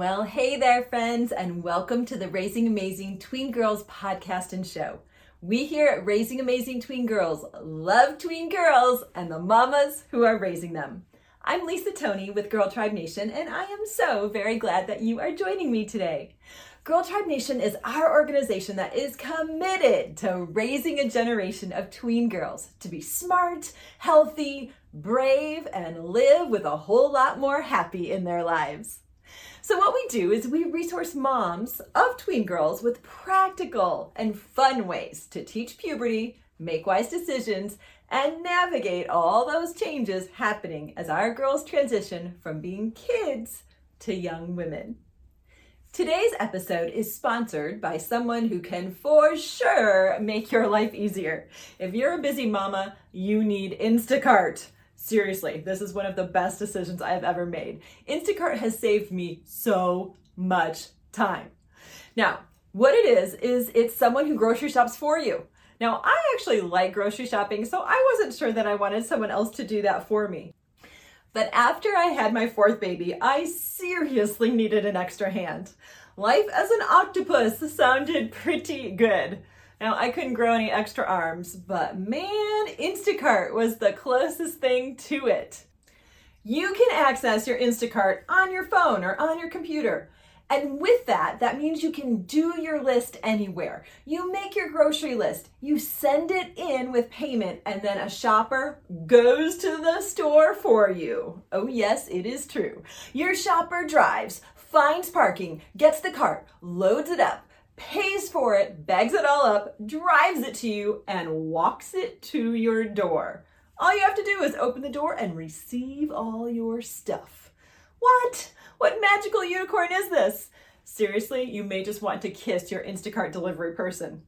Well, hey there, friends, and welcome to the Raising Amazing Tween Girls podcast and show. We here at Raising Amazing Tween Girls love tween girls and the mamas who are raising them. I'm Lisa Tony with Girl Tribe Nation, and I am so very glad that you are joining me today. Girl Tribe Nation is our organization that is committed to raising a generation of tween girls to be smart, healthy, brave, and live with a whole lot more happy in their lives. So, what we do is we resource moms of tween girls with practical and fun ways to teach puberty, make wise decisions, and navigate all those changes happening as our girls transition from being kids to young women. Today's episode is sponsored by someone who can for sure make your life easier. If you're a busy mama, you need Instacart. Seriously, this is one of the best decisions I have ever made. Instacart has saved me so much time. Now, what it is, is it's someone who grocery shops for you. Now, I actually like grocery shopping, so I wasn't sure that I wanted someone else to do that for me. But after I had my fourth baby, I seriously needed an extra hand. Life as an octopus sounded pretty good. Now, I couldn't grow any extra arms, but man, Instacart was the closest thing to it. You can access your Instacart on your phone or on your computer. And with that, that means you can do your list anywhere. You make your grocery list, you send it in with payment, and then a shopper goes to the store for you. Oh, yes, it is true. Your shopper drives, finds parking, gets the cart, loads it up, pays for it, bags it all up, drives it to you, and walks it to your door. All you have to do is open the door and receive all your stuff. What? What magical unicorn is this? Seriously, you may just want to kiss your Instacart delivery person.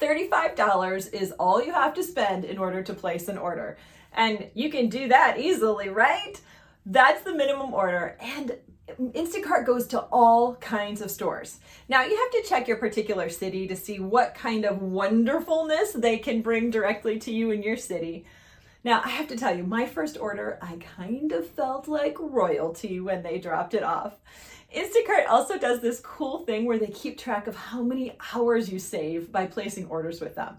$35 is all you have to spend in order to place an order. And you can do that easily, right? That's the minimum order. And Instacart goes to all kinds of stores. Now, you have to check your particular city to see what kind of wonderfulness they can bring directly to you in your city. Now, I have to tell you, my first order, I kind of felt like royalty when they dropped it off. Instacart also does this cool thing where they keep track of how many hours you save by placing orders with them.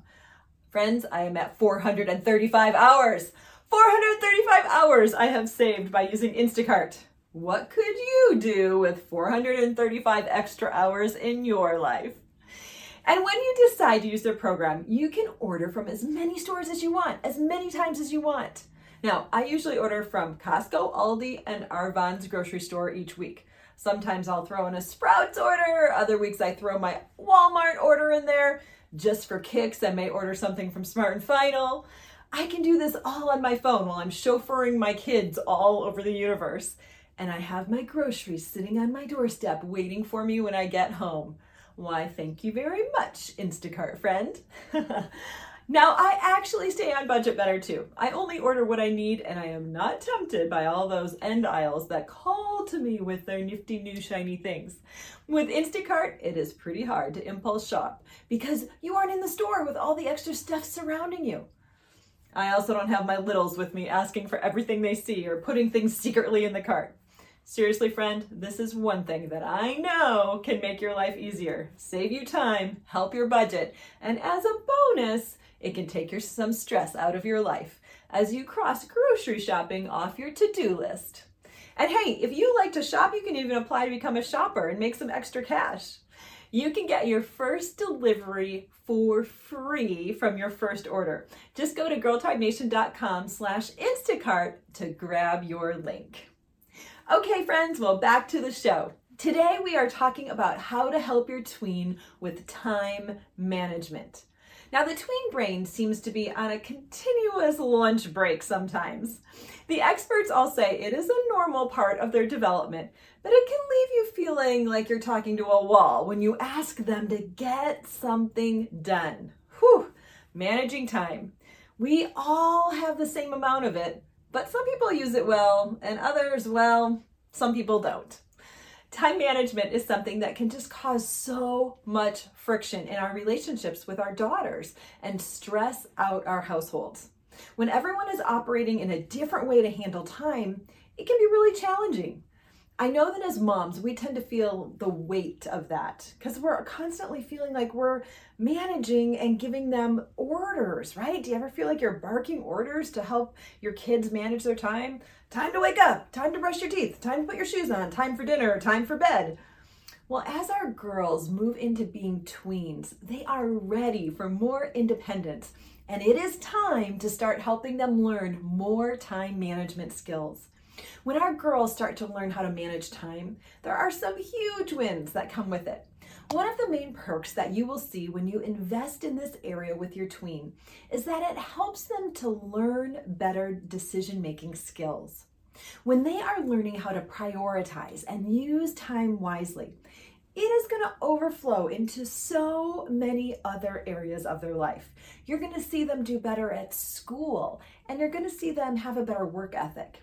Friends, I am at 435 hours. 435 hours I have saved by using Instacart. What could you do with 435 extra hours in your life? And when you decide to use their program, you can order from as many stores as you want, as many times as you want. Now, I usually order from Costco, Aldi, and Arvon's grocery store each week. Sometimes I'll throw in a Sprouts order, other weeks I throw my Walmart order in there. Just for kicks, I may order something from Smart and Final. I can do this all on my phone while I'm chauffeuring my kids all over the universe and I have my groceries sitting on my doorstep waiting for me when I get home. Why, thank you very much, Instacart friend. now, I actually stay on budget better too. I only order what I need, and I am not tempted by all those end aisles that call to me with their nifty new shiny things. With Instacart, it is pretty hard to impulse shop because you aren't in the store with all the extra stuff surrounding you. I also don't have my littles with me asking for everything they see or putting things secretly in the cart. Seriously, friend, this is one thing that I know can make your life easier, save you time, help your budget, and as a bonus, it can take your, some stress out of your life as you cross grocery shopping off your to do list. And hey, if you like to shop, you can even apply to become a shopper and make some extra cash. You can get your first delivery for free from your first order. Just go to girltribenation.com slash Instacart to grab your link. Okay, friends, well, back to the show. Today we are talking about how to help your tween with time management. Now, the tween brain seems to be on a continuous lunch break sometimes. The experts all say it is a normal part of their development, but it can leave you feeling like you're talking to a wall when you ask them to get something done. Whew, managing time. We all have the same amount of it, but some people use it well, and others, well, some people don't. Time management is something that can just cause so much friction in our relationships with our daughters and stress out our households. When everyone is operating in a different way to handle time, it can be really challenging. I know that as moms, we tend to feel the weight of that because we're constantly feeling like we're managing and giving them orders, right? Do you ever feel like you're barking orders to help your kids manage their time? Time to wake up, time to brush your teeth, time to put your shoes on, time for dinner, time for bed. Well, as our girls move into being tweens, they are ready for more independence, and it is time to start helping them learn more time management skills. When our girls start to learn how to manage time, there are some huge wins that come with it. One of the main perks that you will see when you invest in this area with your tween is that it helps them to learn better decision making skills. When they are learning how to prioritize and use time wisely, it is going to overflow into so many other areas of their life. You're going to see them do better at school, and you're going to see them have a better work ethic.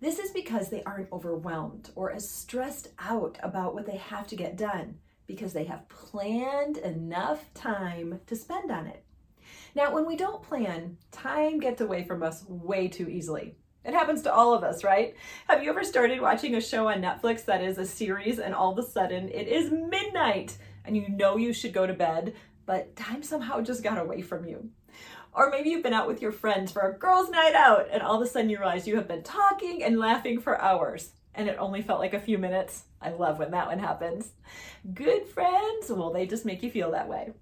This is because they aren't overwhelmed or as stressed out about what they have to get done because they have planned enough time to spend on it. Now, when we don't plan, time gets away from us way too easily. It happens to all of us, right? Have you ever started watching a show on Netflix that is a series and all of a sudden it is midnight and you know you should go to bed, but time somehow just got away from you? Or maybe you've been out with your friends for a girls' night out and all of a sudden you realize you have been talking and laughing for hours and it only felt like a few minutes. I love when that one happens. Good friends, well, they just make you feel that way.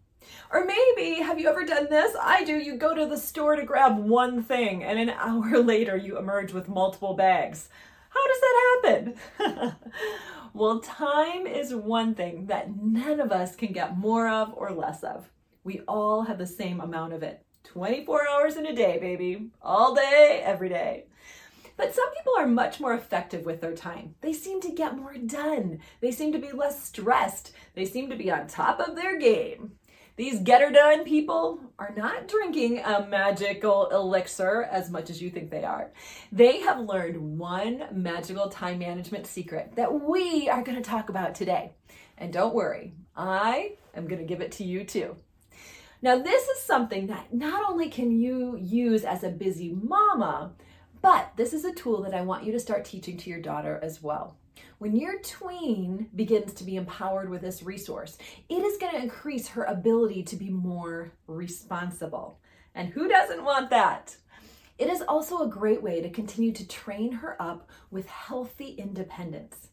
Or maybe, have you ever done this? I do. You go to the store to grab one thing, and an hour later, you emerge with multiple bags. How does that happen? well, time is one thing that none of us can get more of or less of. We all have the same amount of it. 24 hours in a day, baby. All day, every day. But some people are much more effective with their time. They seem to get more done. They seem to be less stressed. They seem to be on top of their game. These getter done people are not drinking a magical elixir as much as you think they are. They have learned one magical time management secret that we are going to talk about today. And don't worry, I am going to give it to you too. Now, this is something that not only can you use as a busy mama, but this is a tool that I want you to start teaching to your daughter as well. When your tween begins to be empowered with this resource, it is going to increase her ability to be more responsible. And who doesn't want that? It is also a great way to continue to train her up with healthy independence.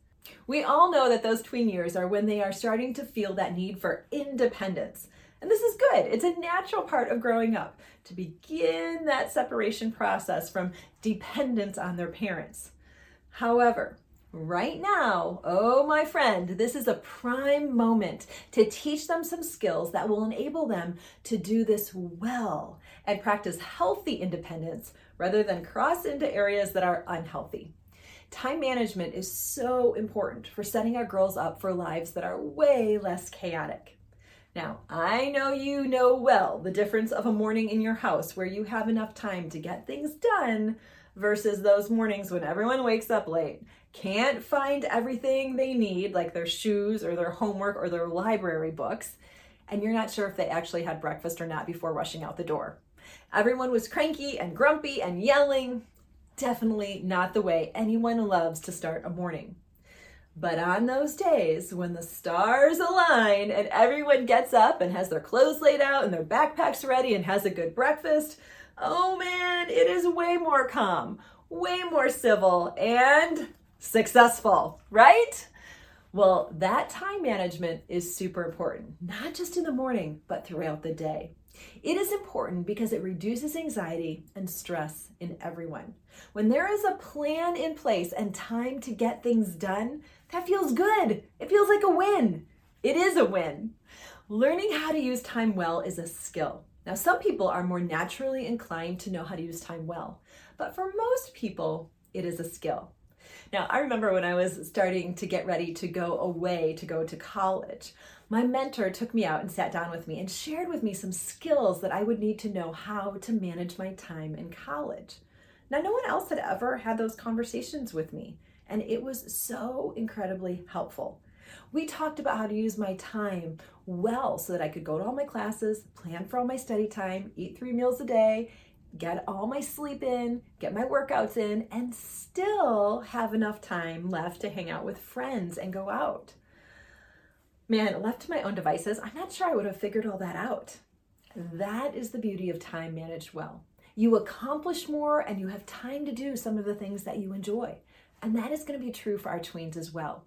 We all know that those tween years are when they are starting to feel that need for independence. And this is good. It's a natural part of growing up to begin that separation process from dependence on their parents. However, right now, oh my friend, this is a prime moment to teach them some skills that will enable them to do this well and practice healthy independence rather than cross into areas that are unhealthy. Time management is so important for setting our girls up for lives that are way less chaotic. Now, I know you know well the difference of a morning in your house where you have enough time to get things done versus those mornings when everyone wakes up late, can't find everything they need, like their shoes or their homework or their library books, and you're not sure if they actually had breakfast or not before rushing out the door. Everyone was cranky and grumpy and yelling. Definitely not the way anyone loves to start a morning. But on those days when the stars align and everyone gets up and has their clothes laid out and their backpacks ready and has a good breakfast, oh man, it is way more calm, way more civil, and successful, right? Well, that time management is super important, not just in the morning, but throughout the day. It is important because it reduces anxiety and stress in everyone. When there is a plan in place and time to get things done, that feels good. It feels like a win. It is a win. Learning how to use time well is a skill. Now, some people are more naturally inclined to know how to use time well, but for most people, it is a skill. Now, I remember when I was starting to get ready to go away to go to college, my mentor took me out and sat down with me and shared with me some skills that I would need to know how to manage my time in college. Now, no one else had ever had those conversations with me, and it was so incredibly helpful. We talked about how to use my time well so that I could go to all my classes, plan for all my study time, eat three meals a day, get all my sleep in, get my workouts in, and still have enough time left to hang out with friends and go out. Man, left to my own devices, I'm not sure I would have figured all that out. That is the beauty of time managed well. You accomplish more and you have time to do some of the things that you enjoy. And that is going to be true for our tweens as well.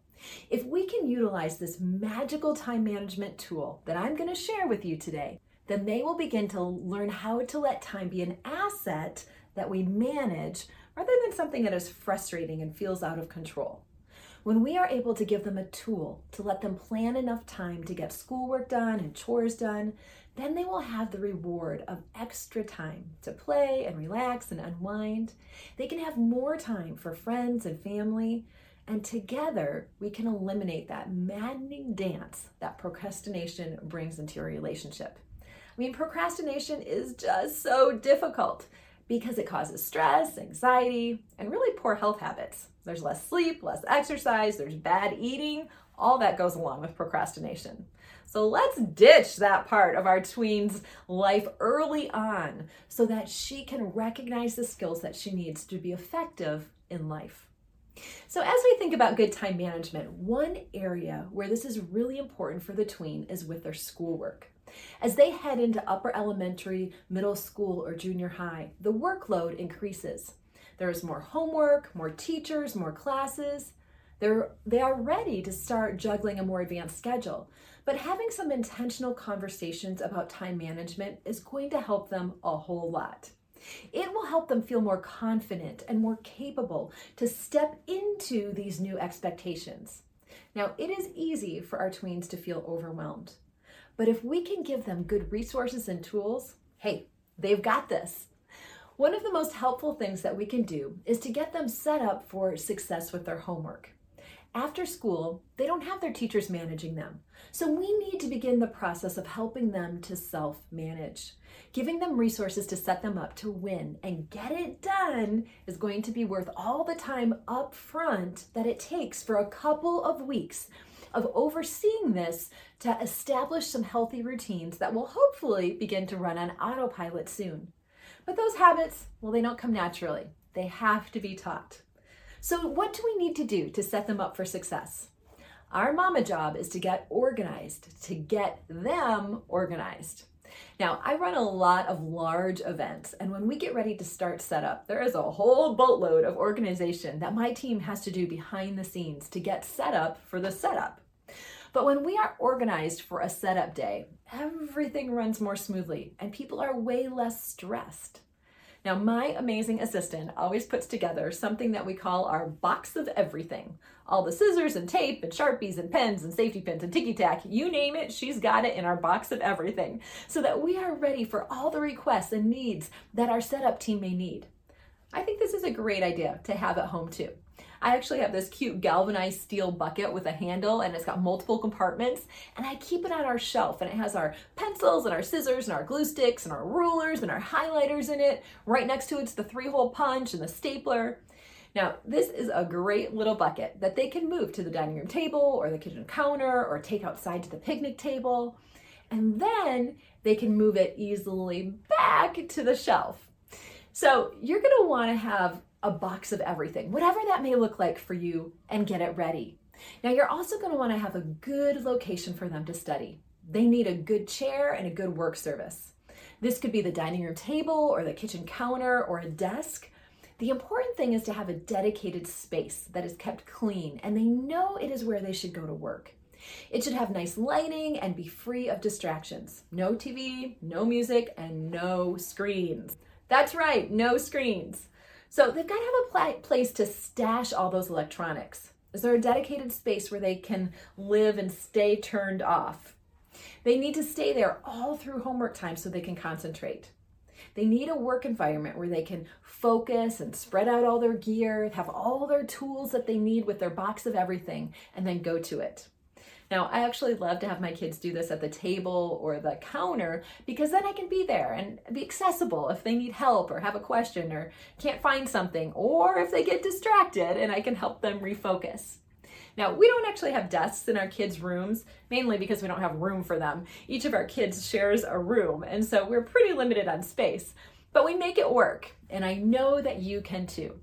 If we can utilize this magical time management tool that I'm going to share with you today, then they will begin to learn how to let time be an asset that we manage rather than something that is frustrating and feels out of control. When we are able to give them a tool to let them plan enough time to get schoolwork done and chores done, then they will have the reward of extra time to play and relax and unwind. They can have more time for friends and family, and together we can eliminate that maddening dance that procrastination brings into your relationship. I mean, procrastination is just so difficult because it causes stress, anxiety, and really poor health habits. There's less sleep, less exercise, there's bad eating, all that goes along with procrastination. So let's ditch that part of our tween's life early on so that she can recognize the skills that she needs to be effective in life. So, as we think about good time management, one area where this is really important for the tween is with their schoolwork. As they head into upper elementary, middle school, or junior high, the workload increases. There is more homework, more teachers, more classes. They're, they are ready to start juggling a more advanced schedule. But having some intentional conversations about time management is going to help them a whole lot. It will help them feel more confident and more capable to step into these new expectations. Now, it is easy for our tweens to feel overwhelmed. But if we can give them good resources and tools, hey, they've got this. One of the most helpful things that we can do is to get them set up for success with their homework. After school, they don't have their teachers managing them. So we need to begin the process of helping them to self manage. Giving them resources to set them up to win and get it done is going to be worth all the time up front that it takes for a couple of weeks of overseeing this to establish some healthy routines that will hopefully begin to run on autopilot soon. But those habits, well, they don't come naturally, they have to be taught. So, what do we need to do to set them up for success? Our mama job is to get organized, to get them organized. Now, I run a lot of large events, and when we get ready to start setup, there is a whole boatload of organization that my team has to do behind the scenes to get set up for the setup. But when we are organized for a setup day, everything runs more smoothly and people are way less stressed. Now, my amazing assistant always puts together something that we call our box of everything. All the scissors and tape and sharpies and pens and safety pins and ticky tack, you name it, she's got it in our box of everything so that we are ready for all the requests and needs that our setup team may need. I think this is a great idea to have at home too. I actually have this cute galvanized steel bucket with a handle and it's got multiple compartments and I keep it on our shelf and it has our pencils and our scissors and our glue sticks and our rulers and our highlighters in it. Right next to it's the three hole punch and the stapler. Now, this is a great little bucket that they can move to the dining room table or the kitchen counter or take outside to the picnic table. And then they can move it easily back to the shelf. So you're gonna wanna have a box of everything, whatever that may look like for you, and get it ready. Now, you're also going to want to have a good location for them to study. They need a good chair and a good work service. This could be the dining room table or the kitchen counter or a desk. The important thing is to have a dedicated space that is kept clean and they know it is where they should go to work. It should have nice lighting and be free of distractions. No TV, no music, and no screens. That's right, no screens. So they've got to have a pl- place to stash all those electronics. Is there a dedicated space where they can live and stay turned off? They need to stay there all through homework time so they can concentrate. They need a work environment where they can focus and spread out all their gear, have all their tools that they need with their box of everything, and then go to it. Now, I actually love to have my kids do this at the table or the counter because then I can be there and be accessible if they need help or have a question or can't find something or if they get distracted and I can help them refocus. Now, we don't actually have desks in our kids' rooms, mainly because we don't have room for them. Each of our kids shares a room, and so we're pretty limited on space. but we make it work, and I know that you can too.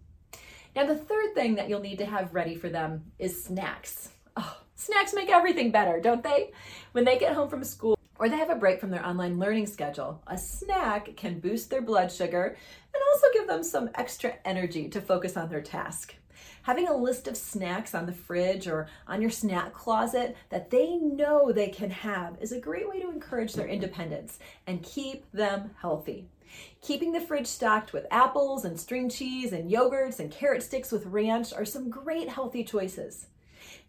Now, the third thing that you'll need to have ready for them is snacks. Oh, snacks make everything better, don't they? When they get home from school, or they have a break from their online learning schedule, a snack can boost their blood sugar and also give them some extra energy to focus on their task. Having a list of snacks on the fridge or on your snack closet that they know they can have is a great way to encourage their independence and keep them healthy. Keeping the fridge stocked with apples and string cheese and yogurts and carrot sticks with ranch are some great healthy choices.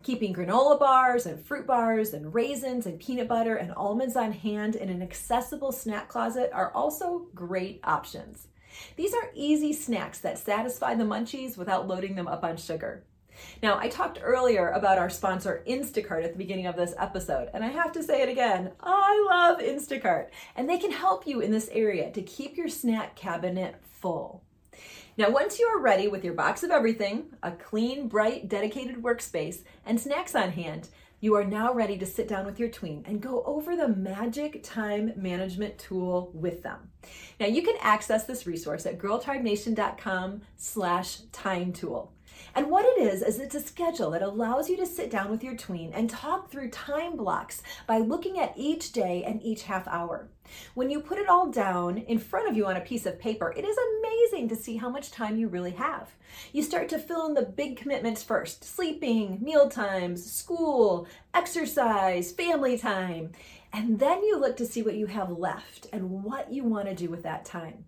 Keeping granola bars and fruit bars and raisins and peanut butter and almonds on hand in an accessible snack closet are also great options. These are easy snacks that satisfy the munchies without loading them up on sugar. Now, I talked earlier about our sponsor Instacart at the beginning of this episode, and I have to say it again. I love Instacart, and they can help you in this area to keep your snack cabinet full. Now, once you are ready with your box of everything, a clean, bright, dedicated workspace, and snacks on hand, you are now ready to sit down with your tween and go over the magic time management tool with them. Now you can access this resource at girltribenation.com slash time tool. And what it is, is it's a schedule that allows you to sit down with your tween and talk through time blocks by looking at each day and each half hour. When you put it all down in front of you on a piece of paper, it is amazing to see how much time you really have. You start to fill in the big commitments first sleeping, meal times, school, exercise, family time. And then you look to see what you have left and what you want to do with that time.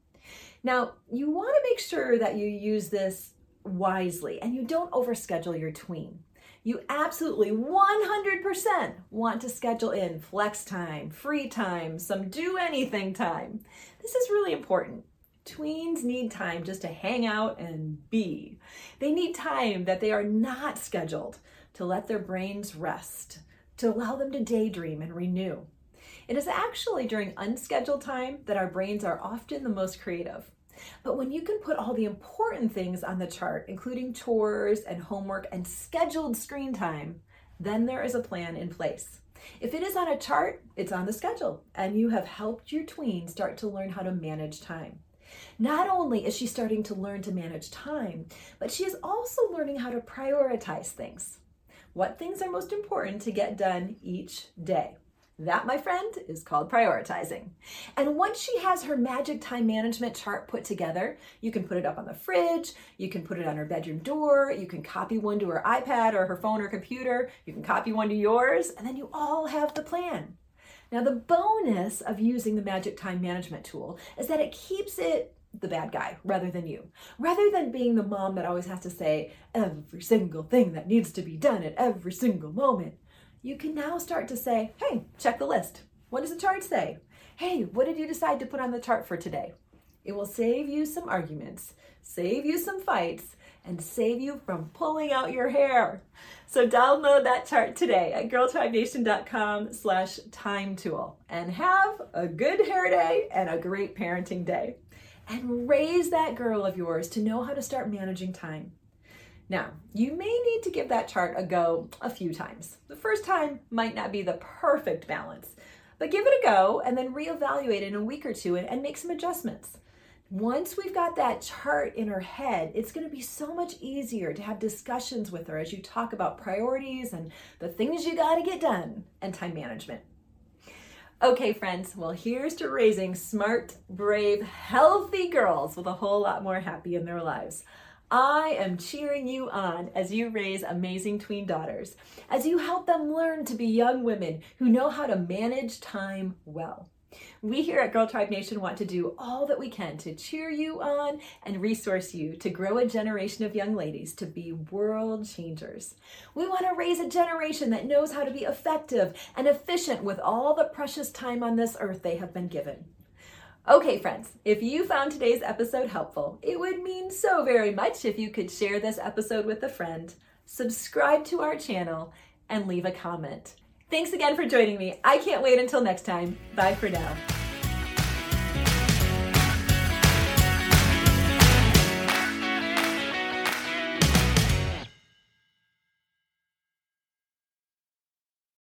Now, you want to make sure that you use this wisely and you don't overschedule your tween. You absolutely 100% want to schedule in flex time, free time, some do anything time. This is really important. Tweens need time just to hang out and be. They need time that they are not scheduled to let their brains rest, to allow them to daydream and renew. It is actually during unscheduled time that our brains are often the most creative. But when you can put all the important things on the chart, including chores and homework and scheduled screen time, then there is a plan in place. If it is on a chart, it's on the schedule, and you have helped your tween start to learn how to manage time. Not only is she starting to learn to manage time, but she is also learning how to prioritize things. What things are most important to get done each day? That, my friend, is called prioritizing. And once she has her magic time management chart put together, you can put it up on the fridge, you can put it on her bedroom door, you can copy one to her iPad or her phone or computer, you can copy one to yours, and then you all have the plan. Now, the bonus of using the magic time management tool is that it keeps it the bad guy rather than you. Rather than being the mom that always has to say every single thing that needs to be done at every single moment, you can now start to say, hey, check the list. What does the chart say? Hey, what did you decide to put on the chart for today? It will save you some arguments, save you some fights, and save you from pulling out your hair. So download that chart today at girltribenation.com slash time tool and have a good hair day and a great parenting day. And raise that girl of yours to know how to start managing time. Now, you may need to give that chart a go a few times. The first time might not be the perfect balance, but give it a go and then reevaluate in a week or two and, make some adjustments. Once we've got that chart in her head, it's going to be so much easier to have discussions with her as you talk about priorities and the things you got to get done and time management. Okay, friends, well, here's to raising smart, brave, healthy girls with a whole lot more happy in their lives. I am cheering you on as you raise amazing tween daughters, as you help them learn to be young women who know how to manage time well. We here at Girl Tribe Nation want to do all that we can to cheer you on and resource you to grow a generation of young ladies to be world changers. We want to raise a generation that knows how to be effective and efficient with all the precious time on this earth they have been given. Okay, friends, if you found today's episode helpful, it would mean so very much if you could share this episode with a friend, subscribe to our channel, and leave a comment. Thanks again for joining me. I can't wait until next time. Bye for now.